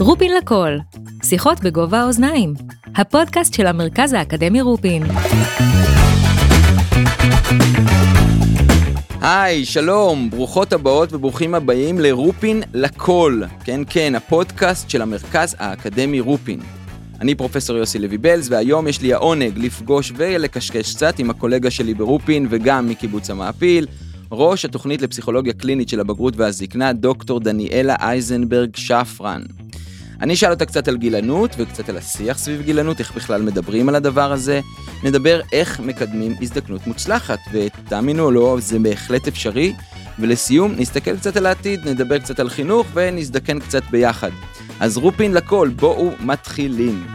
רופין לכל, שיחות בגובה האוזניים, הפודקאסט של המרכז האקדמי רופין. היי, שלום, ברוכות הבאות וברוכים הבאים לרופין לכל. כן, כן, הפודקאסט של המרכז האקדמי רופין. אני פרופסור יוסי לוי בלז, והיום יש לי העונג לפגוש ולקשקש קצת עם הקולגה שלי ברופין וגם מקיבוץ המעפיל, ראש התוכנית לפסיכולוגיה קלינית של הבגרות והזקנה, דוקטור דניאלה אייזנברג שפרן. אני אשאל אותה קצת על גילנות וקצת על השיח סביב גילנות, איך בכלל מדברים על הדבר הזה. נדבר איך מקדמים הזדקנות מוצלחת, ותאמינו או לא, זה בהחלט אפשרי. ולסיום, נסתכל קצת על העתיד, נדבר קצת על חינוך ונזדקן קצת ביחד. אז רופין לכל, בואו מתחילים.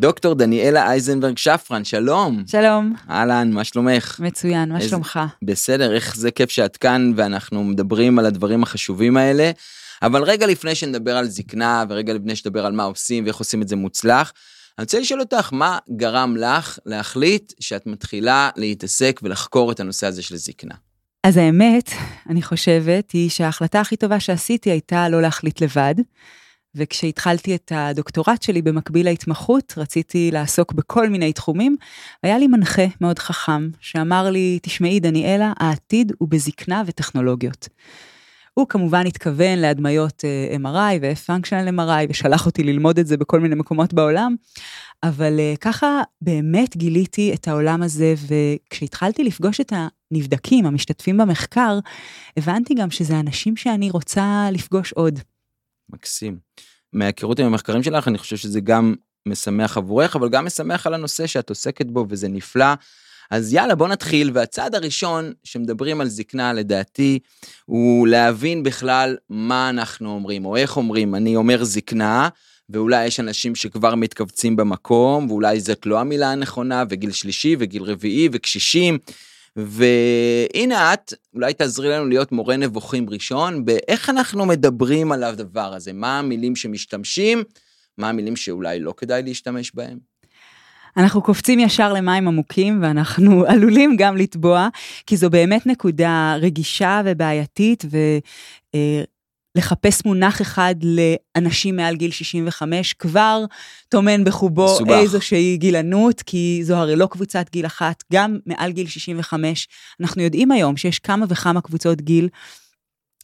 דוקטור דניאלה אייזנברג שפרן, שלום. שלום. אהלן, מה שלומך? מצוין, מה איזה- שלומך? בסדר, איך זה כיף שאת כאן ואנחנו מדברים על הדברים החשובים האלה. אבל רגע לפני שנדבר על זקנה ורגע לפני שנדבר על מה עושים ואיך עושים את זה מוצלח, אני רוצה לשאול אותך, מה גרם לך להחליט שאת מתחילה להתעסק ולחקור את הנושא הזה של זקנה? אז האמת, אני חושבת, היא שההחלטה הכי טובה שעשיתי הייתה לא להחליט לבד. וכשהתחלתי את הדוקטורט שלי במקביל להתמחות, רציתי לעסוק בכל מיני תחומים. היה לי מנחה מאוד חכם, שאמר לי, תשמעי, דניאלה, העתיד הוא בזקנה וטכנולוגיות. הוא כמובן התכוון להדמיות אה, MRI ו-functional MRI, ושלח אותי ללמוד את זה בכל מיני מקומות בעולם, אבל אה, ככה באמת גיליתי את העולם הזה, וכשהתחלתי לפגוש את הנבדקים, המשתתפים במחקר, הבנתי גם שזה אנשים שאני רוצה לפגוש עוד. מקסים. מההיכרות עם המחקרים שלך, אני חושב שזה גם משמח עבורך, אבל גם משמח על הנושא שאת עוסקת בו, וזה נפלא. אז יאללה, בוא נתחיל, והצעד הראשון שמדברים על זקנה, לדעתי, הוא להבין בכלל מה אנחנו אומרים, או איך אומרים. אני אומר זקנה, ואולי יש אנשים שכבר מתכווצים במקום, ואולי זאת לא המילה הנכונה, וגיל שלישי, וגיל רביעי, וקשישים. והנה את, אולי תעזרי לנו להיות מורה נבוכים ראשון, באיך אנחנו מדברים על הדבר הזה, מה המילים שמשתמשים, מה המילים שאולי לא כדאי להשתמש בהם. אנחנו קופצים ישר למים עמוקים ואנחנו עלולים גם לטבוע, כי זו באמת נקודה רגישה ובעייתית, ולחפש מונח אחד לאנשים מעל גיל 65 כבר טומן בחובו מסובך. איזושהי גילנות, כי זו הרי לא קבוצת גיל אחת, גם מעל גיל 65. אנחנו יודעים היום שיש כמה וכמה קבוצות גיל,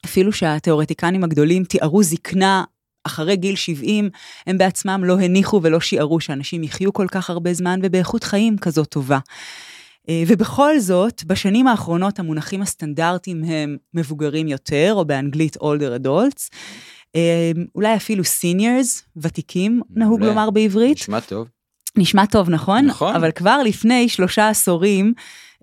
אפילו שהתיאורטיקנים הגדולים תיארו זקנה אחרי גיל 70, הם בעצמם לא הניחו ולא שיערו שאנשים יחיו כל כך הרבה זמן ובאיכות חיים כזאת טובה. אה, ובכל זאת, בשנים האחרונות המונחים הסטנדרטיים הם מבוגרים יותר, או באנגלית older adults, אה, אולי אפילו seniors, ותיקים, נהוג מעולה. לומר בעברית. נשמע טוב. נשמע טוב, נכון? נכון. אבל כבר לפני שלושה עשורים,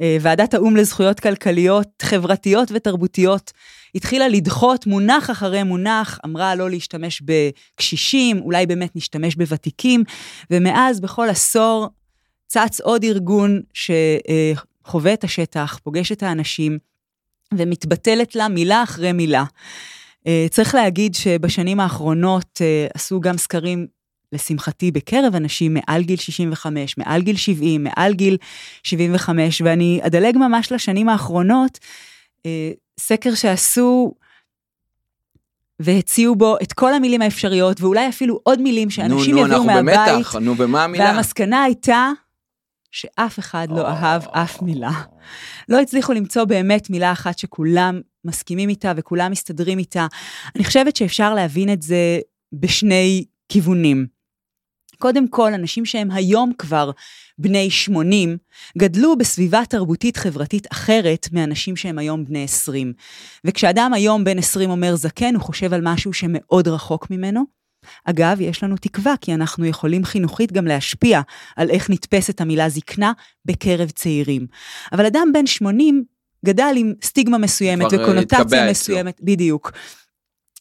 אה, ועדת האו"ם לזכויות כלכליות, חברתיות ותרבותיות התחילה לדחות מונח אחרי מונח, אמרה לא להשתמש בקשישים, אולי באמת נשתמש בוותיקים, ומאז בכל עשור צץ עוד ארגון שחווה את השטח, פוגש את האנשים, ומתבטלת לה מילה אחרי מילה. אה, צריך להגיד שבשנים האחרונות אה, עשו גם סקרים לשמחתי, בקרב אנשים מעל גיל 65, מעל גיל 70, מעל גיל 75, ואני אדלג ממש לשנים האחרונות, אה, סקר שעשו והציעו בו את כל המילים האפשריות, ואולי אפילו עוד מילים שאנשים נו, נו, יביאו אנחנו מהבית, במתח, נו, ומה המילה? והמסקנה הייתה שאף אחד לא אהב אף מילה. לא הצליחו למצוא באמת מילה אחת שכולם מסכימים איתה וכולם מסתדרים איתה. אני חושבת שאפשר להבין את זה בשני כיוונים. קודם כל, אנשים שהם היום כבר בני 80, גדלו בסביבה תרבותית חברתית אחרת מאנשים שהם היום בני 20. וכשאדם היום בן 20 אומר זקן, הוא חושב על משהו שמאוד רחוק ממנו. אגב, יש לנו תקווה, כי אנחנו יכולים חינוכית גם להשפיע על איך נתפסת המילה זקנה בקרב צעירים. אבל אדם בן 80 גדל עם סטיגמה מסוימת אה, וקונוטציה אצלו. מסוימת, בדיוק.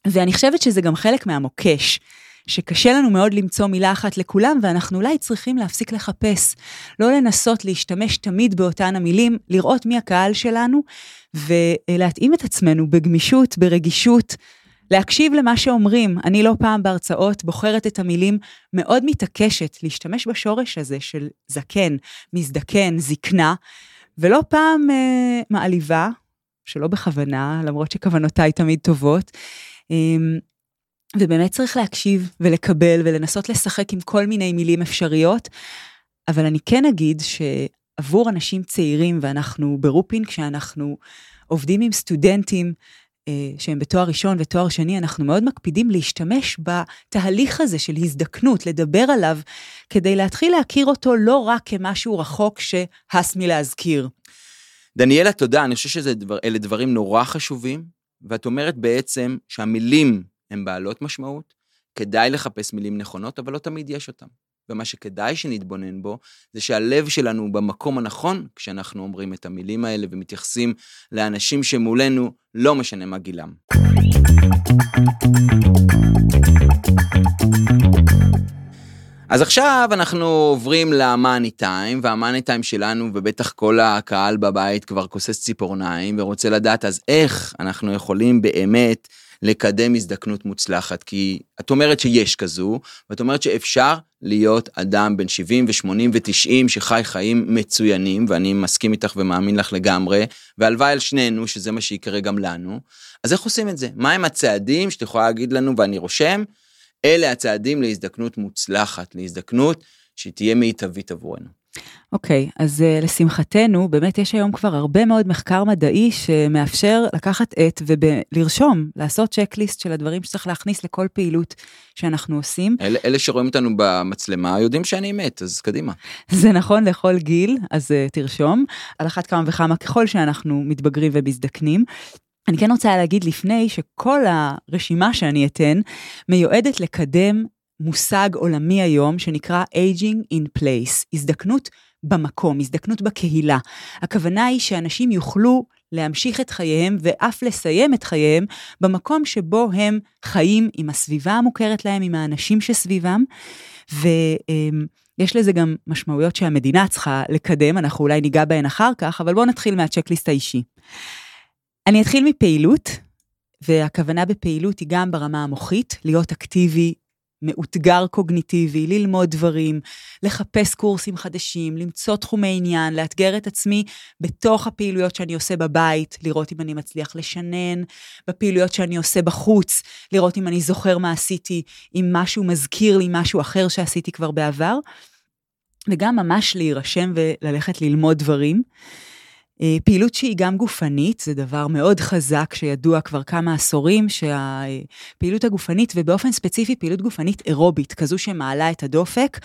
ואני חושבת שזה גם חלק מהמוקש. שקשה לנו מאוד למצוא מילה אחת לכולם, ואנחנו אולי צריכים להפסיק לחפש. לא לנסות להשתמש תמיד באותן המילים, לראות מי הקהל שלנו, ולהתאים את עצמנו בגמישות, ברגישות, להקשיב למה שאומרים. אני לא פעם בהרצאות בוחרת את המילים, מאוד מתעקשת להשתמש בשורש הזה של זקן, מזדקן, זקנה, ולא פעם אה, מעליבה, שלא בכוונה, למרות שכוונותיי תמיד טובות. אה, ובאמת צריך להקשיב ולקבל ולנסות לשחק עם כל מיני מילים אפשריות, אבל אני כן אגיד שעבור אנשים צעירים, ואנחנו ברופין, כשאנחנו עובדים עם סטודנטים שהם בתואר ראשון ותואר שני, אנחנו מאוד מקפידים להשתמש בתהליך הזה של הזדקנות, לדבר עליו, כדי להתחיל להכיר אותו לא רק כמשהו רחוק שהס מלהזכיר. דניאלה, תודה, אני חושב שאלה דבר, דברים נורא חשובים, ואת אומרת בעצם שהמילים הן בעלות משמעות, כדאי לחפש מילים נכונות, אבל לא תמיד יש אותן. ומה שכדאי שנתבונן בו, זה שהלב שלנו במקום הנכון כשאנחנו אומרים את המילים האלה ומתייחסים לאנשים שמולנו, לא משנה מה גילם. אז עכשיו אנחנו עוברים למאני טיים, והמאני טיים שלנו, ובטח כל הקהל בבית כבר כוסס ציפורניים, ורוצה לדעת אז איך אנחנו יכולים באמת לקדם הזדקנות מוצלחת, כי את אומרת שיש כזו, ואת אומרת שאפשר להיות אדם בן 70 ו-80 ו-90 שחי חיים מצוינים, ואני מסכים איתך ומאמין לך לגמרי, והלוואי על שנינו שזה מה שיקרה גם לנו. אז איך עושים את זה? מהם הצעדים שאת יכולה להגיד לנו, ואני רושם, אלה הצעדים להזדקנות מוצלחת, להזדקנות שתהיה מיטבית עבורנו. אוקיי, okay, אז uh, לשמחתנו, באמת יש היום כבר הרבה מאוד מחקר מדעי שמאפשר לקחת עט ולרשום, לעשות צ'קליסט של הדברים שצריך להכניס לכל פעילות שאנחנו עושים. אלה, אלה שרואים אותנו במצלמה יודעים שאני מת, אז קדימה. זה נכון לכל גיל, אז uh, תרשום. על אחת כמה וכמה ככל שאנחנו מתבגרים ומזדקנים. אני כן רוצה להגיד לפני שכל הרשימה שאני אתן מיועדת לקדם מושג עולמי היום שנקרא aging in place, הזדקנות במקום, הזדקנות בקהילה. הכוונה היא שאנשים יוכלו להמשיך את חייהם ואף לסיים את חייהם במקום שבו הם חיים עם הסביבה המוכרת להם, עם האנשים שסביבם, ויש לזה גם משמעויות שהמדינה צריכה לקדם, אנחנו אולי ניגע בהן אחר כך, אבל בואו נתחיל מהצ'קליסט האישי. אני אתחיל מפעילות, והכוונה בפעילות היא גם ברמה המוחית, להיות אקטיבי, מאותגר קוגניטיבי, ללמוד דברים, לחפש קורסים חדשים, למצוא תחומי עניין, לאתגר את עצמי בתוך הפעילויות שאני עושה בבית, לראות אם אני מצליח לשנן, בפעילויות שאני עושה בחוץ, לראות אם אני זוכר מה עשיתי, אם משהו מזכיר לי משהו אחר שעשיתי כבר בעבר, וגם ממש להירשם וללכת ללמוד דברים. אה, פעילות שהיא גם גופנית, זה דבר מאוד חזק שידוע כבר כמה עשורים, שהפעילות הגופנית, ובאופן ספציפי פעילות גופנית אירובית, כזו שמעלה את הדופק,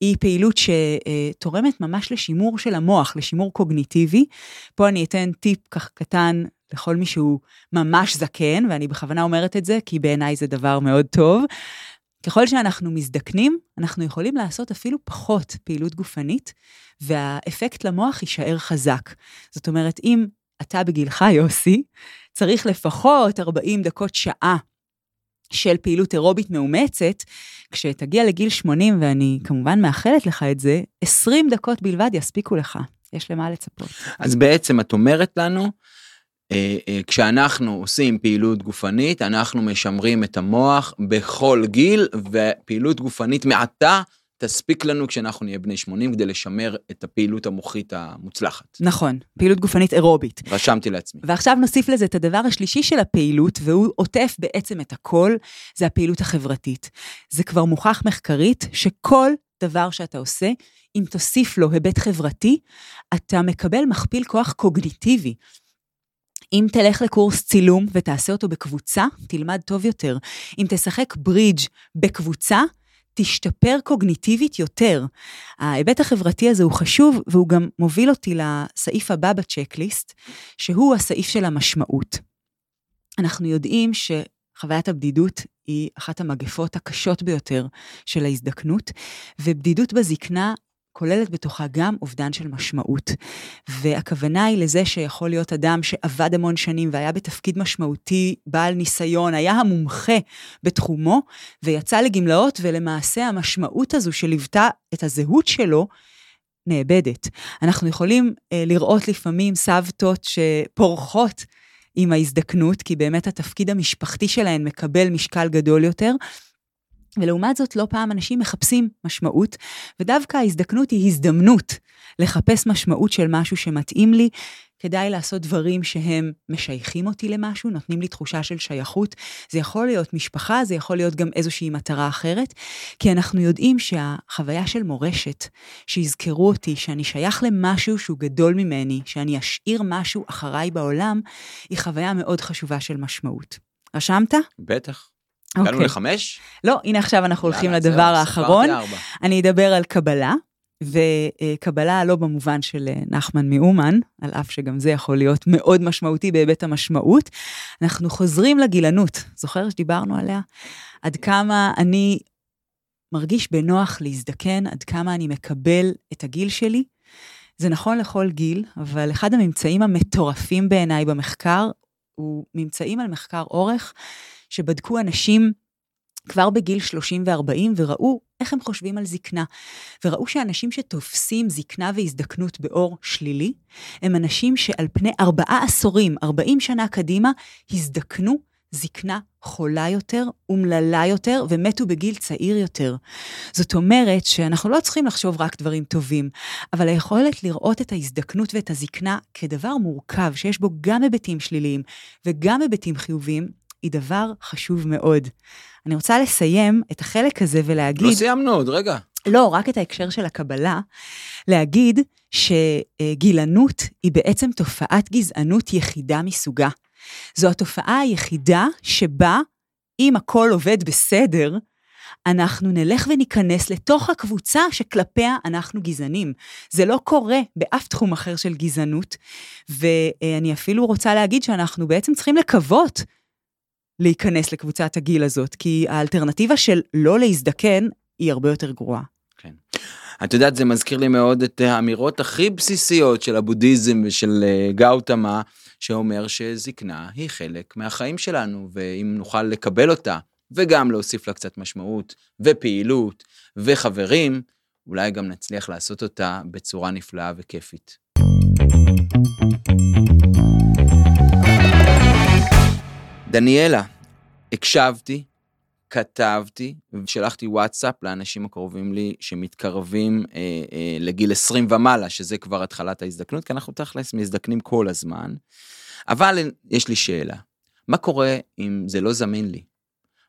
היא פעילות שתורמת ממש לשימור של המוח, לשימור קוגניטיבי. פה אני אתן טיפ כך קטן לכל מי שהוא ממש זקן, ואני בכוונה אומרת את זה, כי בעיניי זה דבר מאוד טוב. ככל שאנחנו מזדקנים, אנחנו יכולים לעשות אפילו פחות פעילות גופנית, והאפקט למוח יישאר חזק. זאת אומרת, אם אתה בגילך, יוסי, צריך לפחות 40 דקות שעה של פעילות אירובית מאומצת, כשתגיע לגיל 80, ואני כמובן מאחלת לך את זה, 20 דקות בלבד יספיקו לך. יש למה לצפות. אז בעצם את אומרת לנו כשאנחנו עושים פעילות גופנית, אנחנו משמרים את המוח בכל גיל, ופעילות גופנית מעטה תספיק לנו כשאנחנו נהיה בני 80 כדי לשמר את הפעילות המוחית המוצלחת. נכון, פעילות גופנית אירובית. רשמתי לעצמי. ועכשיו נוסיף לזה את הדבר השלישי של הפעילות, והוא עוטף בעצם את הכל, זה הפעילות החברתית. זה כבר מוכח מחקרית שכל דבר שאתה עושה, אם תוסיף לו היבט חברתי, אתה מקבל מכפיל כוח קוגניטיבי. אם תלך לקורס צילום ותעשה אותו בקבוצה, תלמד טוב יותר. אם תשחק ברידג' בקבוצה, תשתפר קוגניטיבית יותר. ההיבט החברתי הזה הוא חשוב, והוא גם מוביל אותי לסעיף הבא בצ'קליסט, שהוא הסעיף של המשמעות. אנחנו יודעים שחוויית הבדידות היא אחת המגפות הקשות ביותר של ההזדקנות, ובדידות בזקנה כוללת בתוכה גם אובדן של משמעות. והכוונה היא לזה שיכול להיות אדם שעבד המון שנים והיה בתפקיד משמעותי, בעל ניסיון, היה המומחה בתחומו, ויצא לגמלאות, ולמעשה המשמעות הזו שליוותה את הזהות שלו, נאבדת. אנחנו יכולים אה, לראות לפעמים סבתות שפורחות עם ההזדקנות, כי באמת התפקיד המשפחתי שלהן מקבל משקל גדול יותר, ולעומת זאת, לא פעם אנשים מחפשים משמעות, ודווקא ההזדקנות היא הזדמנות לחפש משמעות של משהו שמתאים לי. כדאי לעשות דברים שהם משייכים אותי למשהו, נותנים לי תחושה של שייכות. זה יכול להיות משפחה, זה יכול להיות גם איזושהי מטרה אחרת, כי אנחנו יודעים שהחוויה של מורשת, שיזכרו אותי, שאני שייך למשהו שהוא גדול ממני, שאני אשאיר משהו אחריי בעולם, היא חוויה מאוד חשובה של משמעות. רשמת? בטח. אוקיי. הגענו לחמש? לא, הנה עכשיו אנחנו הולכים לדבר האחרון. אני אדבר על קבלה, וקבלה לא במובן של אה, נחמן מאומן, על אף שגם זה יכול להיות מאוד משמעותי בהיבט המשמעות. אנחנו חוזרים לגילנות, זוכר שדיברנו עליה? עד כמה אני מרגיש בנוח להזדקן, עד כמה אני מקבל את הגיל שלי. זה נכון לכל גיל, אבל אחד הממצאים המטורפים בעיניי במחקר, הוא ממצאים על מחקר אורך, שבדקו אנשים כבר בגיל 30 ו-40 וראו איך הם חושבים על זקנה. וראו שאנשים שתופסים זקנה והזדקנות באור שלילי, הם אנשים שעל פני ארבעה עשורים, 40 שנה קדימה, הזדקנו זקנה חולה יותר, אומללה יותר, ומתו בגיל צעיר יותר. זאת אומרת שאנחנו לא צריכים לחשוב רק דברים טובים, אבל היכולת לראות את ההזדקנות ואת הזקנה כדבר מורכב, שיש בו גם היבטים שליליים וגם היבטים חיוביים, היא דבר חשוב מאוד. אני רוצה לסיים את החלק הזה ולהגיד... לא סיימנו עוד, רגע. לא, רק את ההקשר של הקבלה, להגיד שגילנות היא בעצם תופעת גזענות יחידה מסוגה. זו התופעה היחידה שבה, אם הכל עובד בסדר, אנחנו נלך וניכנס לתוך הקבוצה שכלפיה אנחנו גזענים. זה לא קורה באף תחום אחר של גזענות, ואני אפילו רוצה להגיד שאנחנו בעצם צריכים לקוות להיכנס לקבוצת הגיל הזאת, כי האלטרנטיבה של לא להזדקן היא הרבה יותר גרועה. כן. את יודעת, זה מזכיר לי מאוד את האמירות הכי בסיסיות של הבודהיזם ושל אה, גאוטמה, שאומר שזקנה היא חלק מהחיים שלנו, ואם נוכל לקבל אותה, וגם להוסיף לה קצת משמעות, ופעילות, וחברים, אולי גם נצליח לעשות אותה בצורה נפלאה וכיפית. דניאלה, הקשבתי, כתבתי ושלחתי וואטסאפ לאנשים הקרובים לי שמתקרבים אה, אה, לגיל 20 ומעלה, שזה כבר התחלת ההזדקנות, כי אנחנו תכלס מזדקנים כל הזמן. אבל יש לי שאלה, מה קורה אם זה לא זמין לי?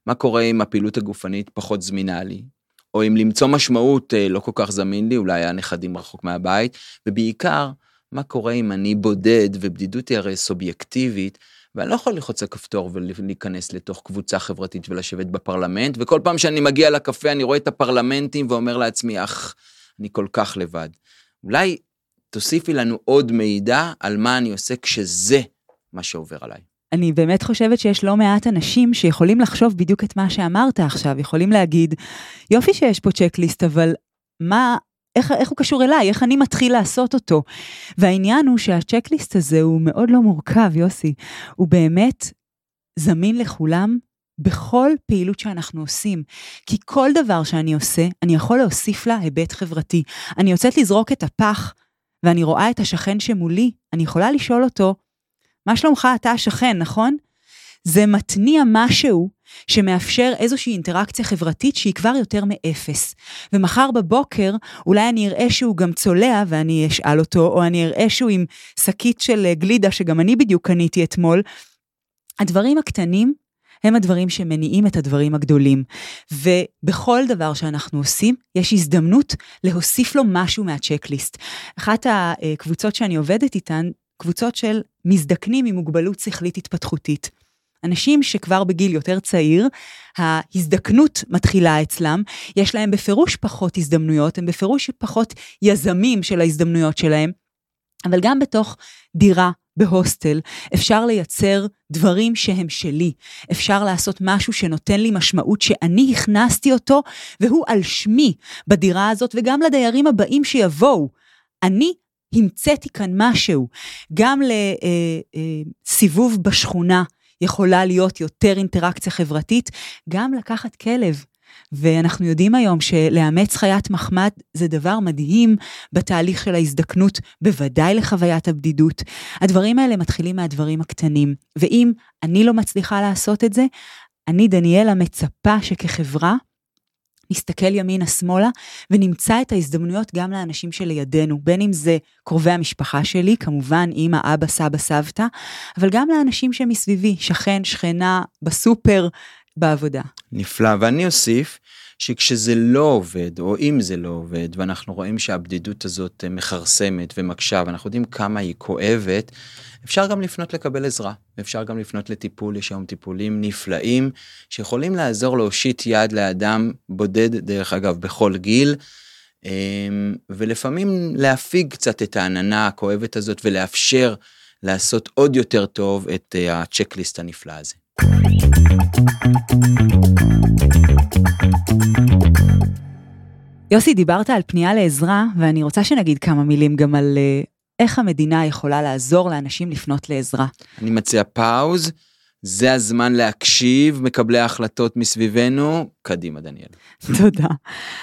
מה קורה אם הפעילות הגופנית פחות זמינה לי? או אם למצוא משמעות אה, לא כל כך זמין לי, אולי הנכדים רחוק מהבית, ובעיקר, מה קורה אם אני בודד, ובדידות היא הרי סובייקטיבית, ואני לא יכול ללחוץ על כפתור ולהיכנס לתוך קבוצה חברתית ולשבת בפרלמנט, וכל פעם שאני מגיע לקפה אני רואה את הפרלמנטים ואומר לעצמי, אך, אני כל כך לבד. אולי תוסיפי לנו עוד מידע על מה אני עושה כשזה מה שעובר עליי. אני באמת חושבת שיש לא מעט אנשים שיכולים לחשוב בדיוק את מה שאמרת עכשיו, יכולים להגיד, יופי שיש פה צ'קליסט, אבל מה, איך, איך הוא קשור אליי, איך אני מתחיל לעשות אותו. והעניין הוא שהצ'קליסט הזה הוא מאוד לא מורכב, יוסי. הוא באמת זמין לכולם בכל פעילות שאנחנו עושים. כי כל דבר שאני עושה, אני יכול להוסיף לה היבט חברתי. אני יוצאת לזרוק את הפח, ואני רואה את השכן שמולי, אני יכולה לשאול אותו, מה שלומך, אתה השכן, נכון? זה מתניע משהו שמאפשר איזושהי אינטראקציה חברתית שהיא כבר יותר מאפס. ומחר בבוקר אולי אני אראה שהוא גם צולע ואני אשאל אותו, או אני אראה שהוא עם שקית של גלידה שגם אני בדיוק קניתי אתמול. הדברים הקטנים הם הדברים שמניעים את הדברים הגדולים. ובכל דבר שאנחנו עושים, יש הזדמנות להוסיף לו משהו מהצ'קליסט. אחת הקבוצות שאני עובדת איתן, קבוצות של מזדקנים עם מוגבלות שכלית התפתחותית. אנשים שכבר בגיל יותר צעיר, ההזדקנות מתחילה אצלם, יש להם בפירוש פחות הזדמנויות, הם בפירוש פחות יזמים של ההזדמנויות שלהם, אבל גם בתוך דירה, בהוסטל, אפשר לייצר דברים שהם שלי. אפשר לעשות משהו שנותן לי משמעות שאני הכנסתי אותו, והוא על שמי בדירה הזאת, וגם לדיירים הבאים שיבואו. אני המצאתי כאן משהו. גם לסיבוב אה, בשכונה יכולה להיות יותר אינטראקציה חברתית, גם לקחת כלב. ואנחנו יודעים היום שלאמץ חיית מחמד זה דבר מדהים בתהליך של ההזדקנות, בוודאי לחוויית הבדידות. הדברים האלה מתחילים מהדברים הקטנים, ואם אני לא מצליחה לעשות את זה, אני, דניאלה, מצפה שכחברה נסתכל ימינה-שמאלה ונמצא את ההזדמנויות גם לאנשים שלידינו, בין אם זה קרובי המשפחה שלי, כמובן אמא, אבא, סבא, סבתא, אבל גם לאנשים שמסביבי, שכן, שכנה, בסופר, בעבודה. נפלא, ואני אוסיף שכשזה לא עובד, או אם זה לא עובד, ואנחנו רואים שהבדידות הזאת אה, מכרסמת ומקשה, ואנחנו יודעים כמה היא כואבת, אפשר גם לפנות לקבל עזרה, אפשר גם לפנות לטיפול, יש היום טיפולים נפלאים, שיכולים לעזור להושיט יד לאדם בודד, דרך אגב, בכל גיל, אמ, ולפעמים להפיג קצת את העננה הכואבת הזאת ולאפשר לעשות עוד יותר טוב את אה, הצ'קליסט הנפלא הזה. יוסי, דיברת על פנייה לעזרה, ואני רוצה שנגיד כמה מילים גם על uh, איך המדינה יכולה לעזור לאנשים לפנות לעזרה. אני מציע פאוז, זה הזמן להקשיב, מקבלי ההחלטות מסביבנו, קדימה דניאל. תודה.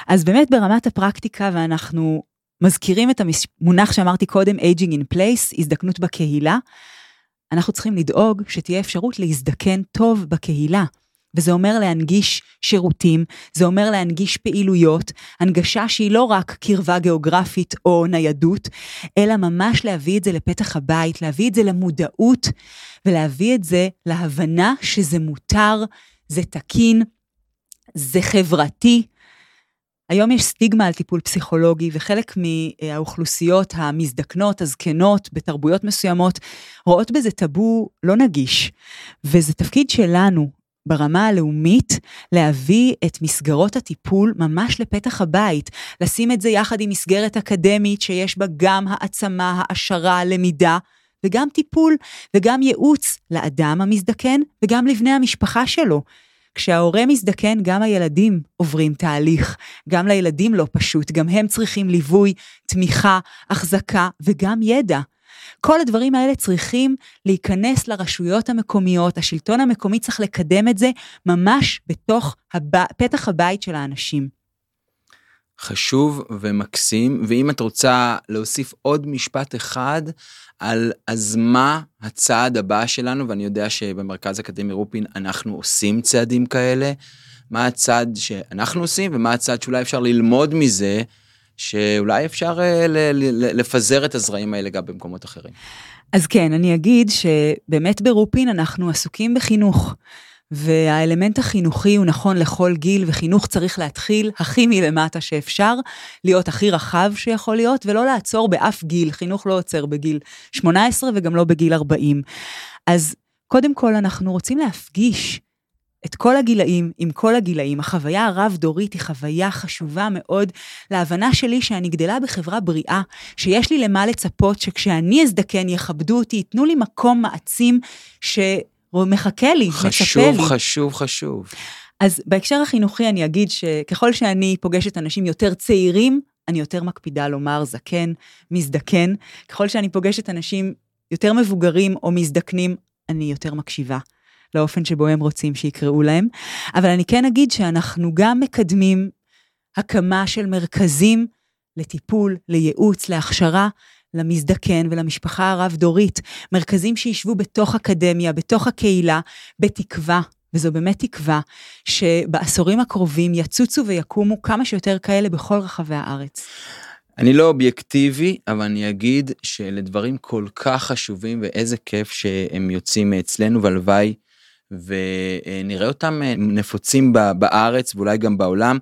אז באמת ברמת הפרקטיקה, ואנחנו מזכירים את המונח שאמרתי קודם, aging in place, הזדקנות בקהילה, אנחנו צריכים לדאוג שתהיה אפשרות להזדקן טוב בקהילה. וזה אומר להנגיש שירותים, זה אומר להנגיש פעילויות, הנגשה שהיא לא רק קרבה גיאוגרפית או ניידות, אלא ממש להביא את זה לפתח הבית, להביא את זה למודעות, ולהביא את זה להבנה שזה מותר, זה תקין, זה חברתי. היום יש סטיגמה על טיפול פסיכולוגי, וחלק מהאוכלוסיות המזדקנות, הזקנות, בתרבויות מסוימות, רואות בזה טאבו לא נגיש. וזה תפקיד שלנו, ברמה הלאומית להביא את מסגרות הטיפול ממש לפתח הבית, לשים את זה יחד עם מסגרת אקדמית שיש בה גם העצמה, העשרה, למידה, וגם טיפול וגם ייעוץ לאדם המזדקן וגם לבני המשפחה שלו. כשההורה מזדקן, גם הילדים עוברים תהליך. גם לילדים לא פשוט, גם הם צריכים ליווי, תמיכה, החזקה וגם ידע. כל הדברים האלה צריכים להיכנס לרשויות המקומיות, השלטון המקומי צריך לקדם את זה ממש בתוך הב... פתח הבית של האנשים. חשוב ומקסים, ואם את רוצה להוסיף עוד משפט אחד על אז מה הצעד הבא שלנו, ואני יודע שבמרכז אקדמי רופין אנחנו עושים צעדים כאלה, מה הצעד שאנחנו עושים ומה הצעד שאולי אפשר ללמוד מזה שאולי אפשר אה, לפזר את הזרעים האלה גם במקומות אחרים. אז כן, אני אגיד שבאמת ברופין אנחנו עסוקים בחינוך. והאלמנט החינוכי הוא נכון לכל גיל, וחינוך צריך להתחיל הכי מלמטה שאפשר, להיות הכי רחב שיכול להיות, ולא לעצור באף גיל. חינוך לא עוצר בגיל 18 וגם לא בגיל 40. אז קודם כל אנחנו רוצים להפגיש את כל הגילאים, עם כל הגילאים. החוויה הרב-דורית היא חוויה חשובה מאוד להבנה שלי שאני גדלה בחברה בריאה, שיש לי למה לצפות, שכשאני אזדקן יכבדו אותי, ייתנו לי מקום מעצים שמחכה לי, חשוב, מצפה לי. חשוב, חשוב, חשוב. אז בהקשר החינוכי אני אגיד שככל שאני פוגשת אנשים יותר צעירים, אני יותר מקפידה לומר זקן, מזדקן. ככל שאני פוגשת אנשים יותר מבוגרים או מזדקנים, אני יותר מקשיבה. לאופן שבו הם רוצים שיקראו להם. אבל אני כן אגיד שאנחנו גם מקדמים הקמה של מרכזים לטיפול, לייעוץ, להכשרה, למזדקן ולמשפחה הרב-דורית. מרכזים שישבו בתוך אקדמיה, בתוך הקהילה, בתקווה, וזו באמת תקווה, שבעשורים הקרובים יצוצו ויקומו כמה שיותר כאלה בכל רחבי הארץ. אני לא אובייקטיבי, אבל אני אגיד שלדברים כל כך חשובים, ואיזה כיף שהם יוצאים מאצלנו, והלוואי ונראה אותם אה, נפוצים בארץ ואולי גם בעולם.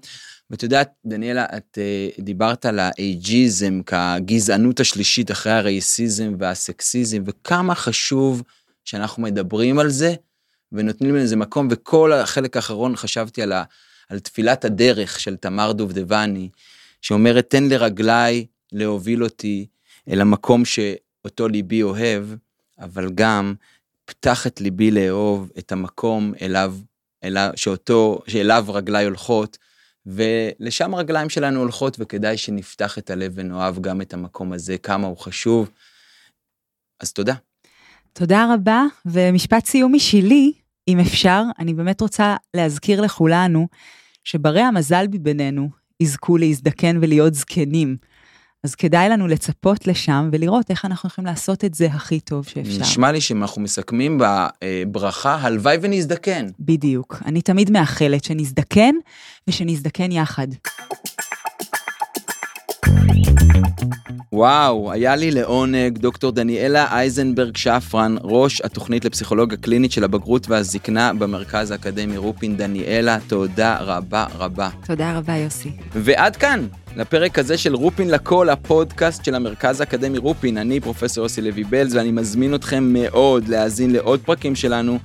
ואת יודעת, דניאלה, את אה, דיברת על האייג'יזם כגזענות השלישית אחרי הרייסיזם והסקסיזם, וכמה חשוב שאנחנו מדברים על זה ונותנים לזה מקום, וכל החלק האחרון חשבתי על, ה, על תפילת הדרך של תמר דובדבני, שאומרת, תן לרגליי להוביל אותי אל המקום שאותו ליבי אוהב, אבל גם פתח את ליבי לאהוב את המקום אליו, אליו שאותו, שאליו רגליי הולכות, ולשם הרגליים שלנו הולכות, וכדאי שנפתח את הלב ונאהב גם את המקום הזה, כמה הוא חשוב. אז תודה. תודה רבה, ומשפט סיום משלי, אם אפשר, אני באמת רוצה להזכיר לכולנו שברי המזל בינינו יזכו להזדקן ולהיות זקנים. אז כדאי לנו לצפות לשם ולראות איך אנחנו יכולים לעשות את זה הכי טוב שאפשר. נשמע לי שאם אנחנו מסכמים בברכה, הלוואי ונזדקן. בדיוק. אני תמיד מאחלת שנזדקן ושנזדקן יחד. וואו, היה לי לעונג דוקטור דניאלה אייזנברג שפרן, ראש התוכנית לפסיכולוגיה קלינית של הבגרות והזקנה במרכז האקדמי רופין. דניאלה, תודה רבה רבה. תודה רבה, יוסי. ועד כאן, לפרק הזה של רופין לכל, הפודקאסט של המרכז האקדמי רופין. אני פרופסור יוסי לוי בלז, ואני מזמין אתכם מאוד להאזין לעוד פרקים שלנו.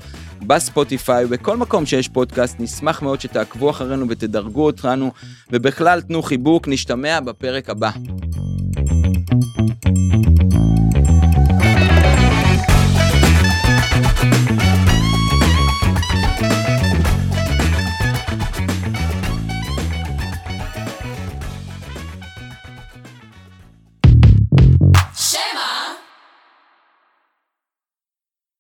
בספוטיפיי ובכל מקום שיש פודקאסט, נשמח מאוד שתעקבו אחרינו ותדרגו אותנו, ובכלל תנו חיבוק, נשתמע בפרק הבא. Thank you